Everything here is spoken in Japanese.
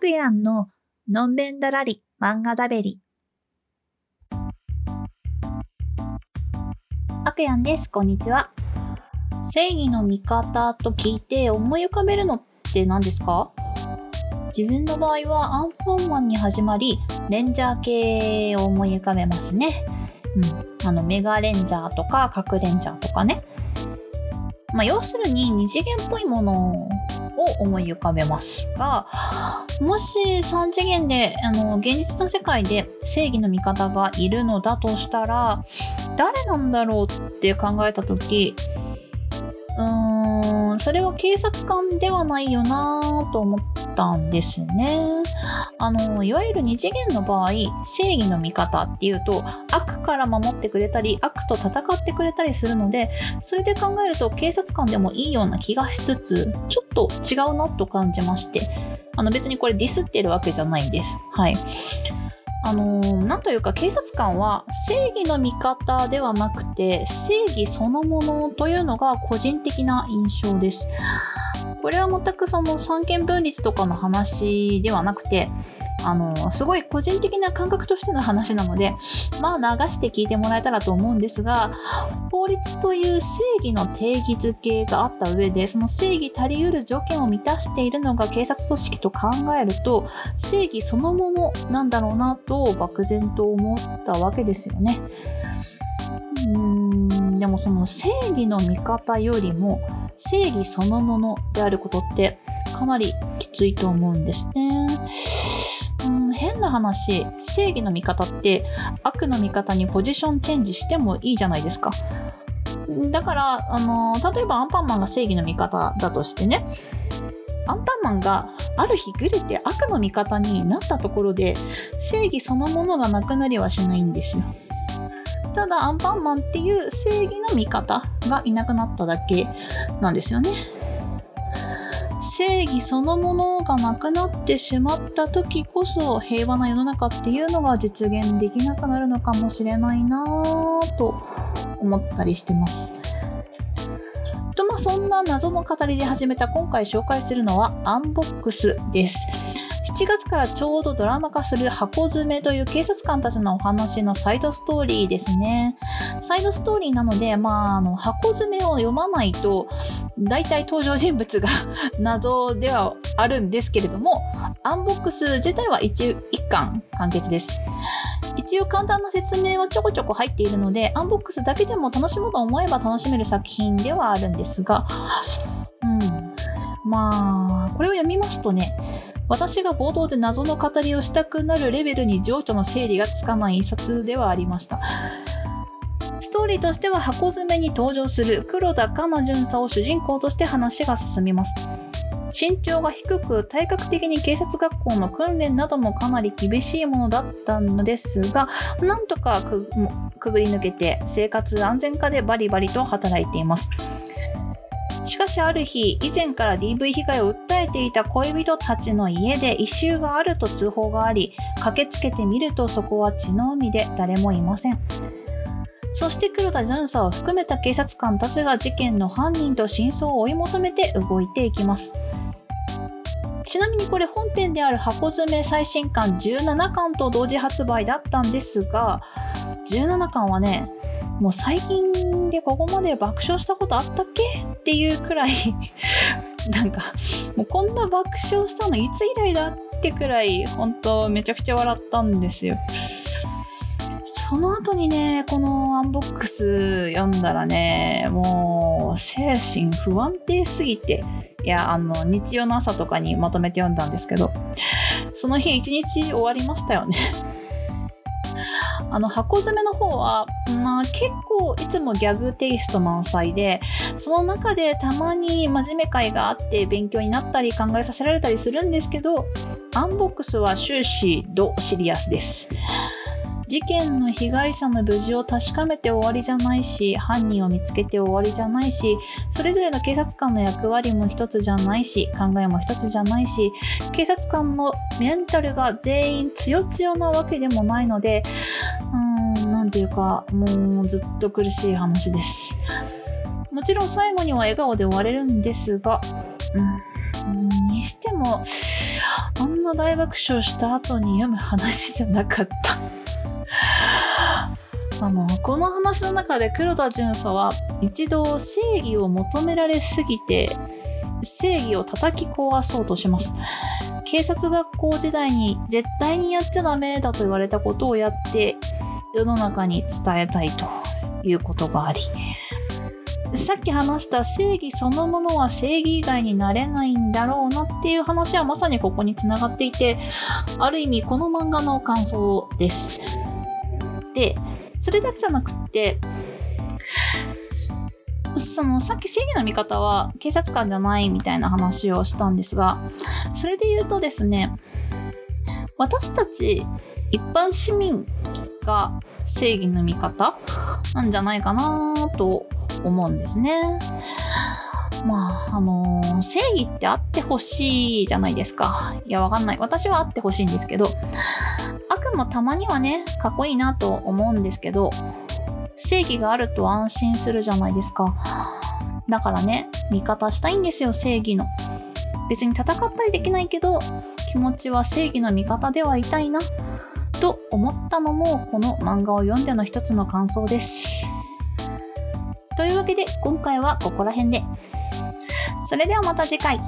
クヤンののんべんだらり漫画だべり。アクヤンです。こんにちは。正義の味方と聞いて思い浮かべるのって何ですか？自分の場合はアンパンマンに始まり、レンジャー系を思い浮かべますね。うん。あの、メガレンジャーとか、核レンジャーとかね。まあ、要するに二次元っぽいものを思い浮かべますが、もし3次元で、あの、現実の世界で正義の味方がいるのだとしたら、誰なんだろうって考えた時、うーん、それは警察官ではないよなと思ったんですね。あの、いわゆる二次元の場合、正義の味方っていうと、悪から守ってくれたり、悪と戦ってくれたりするので、それで考えると警察官でもいいような気がしつつ、ちょっと違うなと感じまして、あの別にこれディスってるわけじゃないんです。はい。あのーなんというか警察官は正義の味方ではなくて正義そのものというのが個人的な印象です。これは全くその三権分立とかの話ではなくて、あのすごい個人的な感覚としての話なので、まあ流して聞いてもらえたらと思うんですが、法律という正義の定義づけがあった上で、その正義足りうる条件を満たしているのが警察組織と考えると、正義そのものなんだろうなと漠然と思ったわけですよね。うーん、でもその正義の味方よりも正義そのものであることってかなりきついと思うんですね。うん、変な話、正義の味方って悪の味方にポジションチェンジしてもいいじゃないですか。だから、あの例えばアンパンマンが正義の味方だとしてね、アンパンマンがある日グレて悪の味方になったところで正義そのものがなくなりはしないんですよ。ただアンパンマンっていう正義の味方がいなくなっただけなんですよね。正義そのものがなくなってしまった時こそ平和な世の中っていうのが実現できなくなるのかもしれないなぁと思ったりしてます。とまあそんな謎の語りで始めた今回紹介するのはアンボックスです。7月からちょうどドラマ化する箱詰めという警察官たちのお話のサイドストーリーですね。サイドストーリーなので、まあ、あの箱詰めを読まないと大体登場人物が 謎ではあるんですけれども、アンボックス自体は一一巻完結です。一応簡単な説明はちょこちょこ入っているので、アンボックスだけでも楽しもうと思えば楽しめる作品ではあるんですが、うん。まあ、これを読みますとね、私が冒頭で謎の語りをしたくなるレベルに情緒の整理がつかない一冊ではありました。ストーリーとしては箱詰めに登場する黒田かな巡査を主人公として話が進みます。身長が低く体格的に警察学校の訓練などもかなり厳しいものだったのですがなんとかくくぐり抜けて生活安全課でバリバリと働いていますしかしある日以前から DV 被害を訴えていた恋人たちの家で異臭があると通報があり駆けつけてみるとそこは血の海で誰もいませんそして黒田巡査を含めた警察官たちが事件の犯人と真相を追い求めて動いていきます。ちなみにこれ本編である箱詰め最新巻17巻と同時発売だったんですが、17巻はね、もう最近でここまで爆笑したことあったっけ？っていうくらい、なんか、もうこんな爆笑したのいつ以来だってくらい、本当めちゃくちゃ笑ったんですよ。その後にね、このアンボックス読んだらね、もう精神不安定すぎて、いや、あの、日曜の朝とかにまとめて読んだんですけど、その日一日終わりましたよね。あの、箱詰めの方は、まあ結構いつもギャグテイスト満載で、その中でたまに真面目会があって勉強になったり考えさせられたりするんですけど、アンボックスは終始ドシリアスです。事件の被害者の無事を確かめて終わりじゃないし犯人を見つけて終わりじゃないしそれぞれの警察官の役割も一つじゃないし考えも一つじゃないし警察官のメンタルが全員強強なわけでもないのでていうかもうずっと苦しい話です。もちろん最後には笑顔で終われるんですが、うん、にしてもあんな大爆笑した後に読む話じゃなかった。あのこの話の中で黒田巡査は一度正義を求められすぎて正義を叩き壊そうとします。警察学校時代に絶対にやっちゃダメだと言われたことをやって世の中に伝えたいということがありさっき話した正義そのものは正義以外になれないんだろうなっていう話はまさにここにつながっていてある意味この漫画の感想です。でそれだけじゃなくってそのさっき正義の味方は警察官じゃないみたいな話をしたんですがそれで言うとですね私たち一般市民が正義の味方なんじゃないかなと思うんですね。まあ、あのー、正義ってあってほしいじゃないですか。いや、わかんない。私はあってほしいんですけど、悪もたまにはね、かっこいいなと思うんですけど、正義があると安心するじゃないですか。だからね、味方したいんですよ、正義の。別に戦ったりできないけど、気持ちは正義の味方ではいたいな、と思ったのも、この漫画を読んでの一つの感想です。というわけで、今回はここら辺で。それではまた次回。